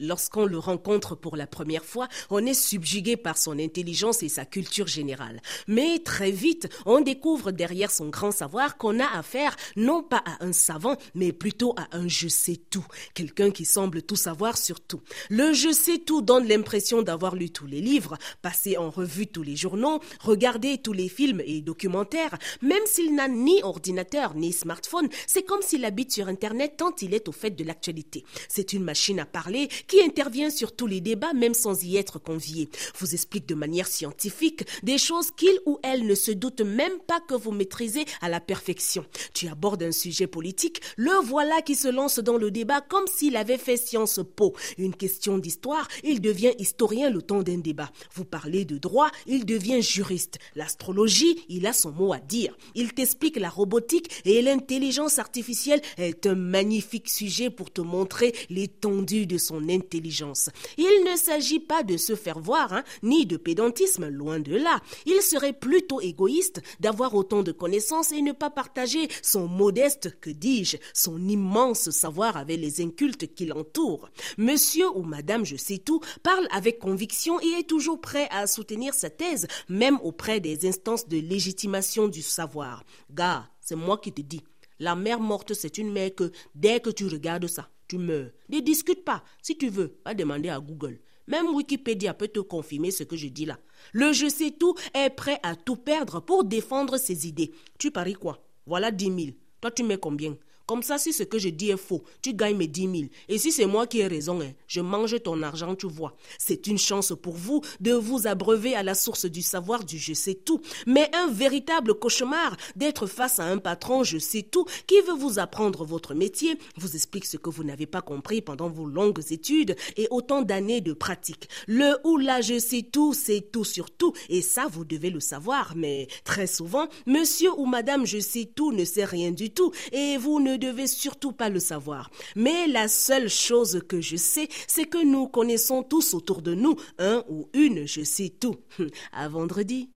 Lorsqu'on le rencontre pour la première fois, on est subjugué par son intelligence et sa culture générale. Mais très vite, on découvre derrière son grand savoir qu'on a affaire non pas à un savant, mais plutôt à un je sais tout, quelqu'un qui semble tout savoir sur tout. Le je sais tout donne l'impression d'avoir lu tous les livres, passé en revue tous les journaux, regardé tous les films et documentaires, même s'il n'a ni ordinateur ni smartphone, c'est comme s'il habite sur Internet tant il est au fait de l'actualité. C'est une machine à parler qui intervient sur tous les débats même sans y être convié, vous explique de manière scientifique des choses qu'il ou elle ne se doute même pas que vous maîtrisez à la perfection. Tu abordes un sujet politique, le voilà qui se lance dans le débat comme s'il avait fait Science Po. Une question d'histoire, il devient historien le temps d'un débat. Vous parlez de droit, il devient juriste. L'astrologie, il a son mot à dire. Il t'explique la robotique et l'intelligence artificielle est un magnifique sujet pour te montrer l'étendue de son intelligence. Il ne s'agit pas de se faire voir, hein, ni de pédantisme, loin de là. Il serait plutôt égoïste d'avoir autant de connaissances et ne pas partager son modeste, que dis-je, son immense savoir avec les incultes qui l'entourent. Monsieur ou madame je sais tout parle avec conviction et est toujours prêt à soutenir sa thèse, même auprès des instances de légitimation du savoir. Gars, c'est moi qui te dis. La mère morte, c'est une mère que dès que tu regardes ça, tu meurs. Ne discute pas. Si tu veux, va demander à Google. Même Wikipédia peut te confirmer ce que je dis là. Le je sais tout est prêt à tout perdre pour défendre ses idées. Tu paries quoi? Voilà 10 000. Toi, tu mets combien? Comme ça, si ce que je dis est faux, tu gagnes mes 10 000. Et si c'est moi qui ai raison, hein, je mange ton argent, tu vois. C'est une chance pour vous de vous abreuver à la source du savoir du je sais tout. Mais un véritable cauchemar d'être face à un patron je sais tout qui veut vous apprendre votre métier, vous explique ce que vous n'avez pas compris pendant vos longues études et autant d'années de pratique. Le ou la je sais tout, c'est tout sur tout. Et ça, vous devez le savoir. Mais très souvent, monsieur ou madame je sais tout ne sait rien du tout. Et vous ne ne devez surtout pas le savoir. Mais la seule chose que je sais, c'est que nous connaissons tous autour de nous un ou une je sais tout. À vendredi.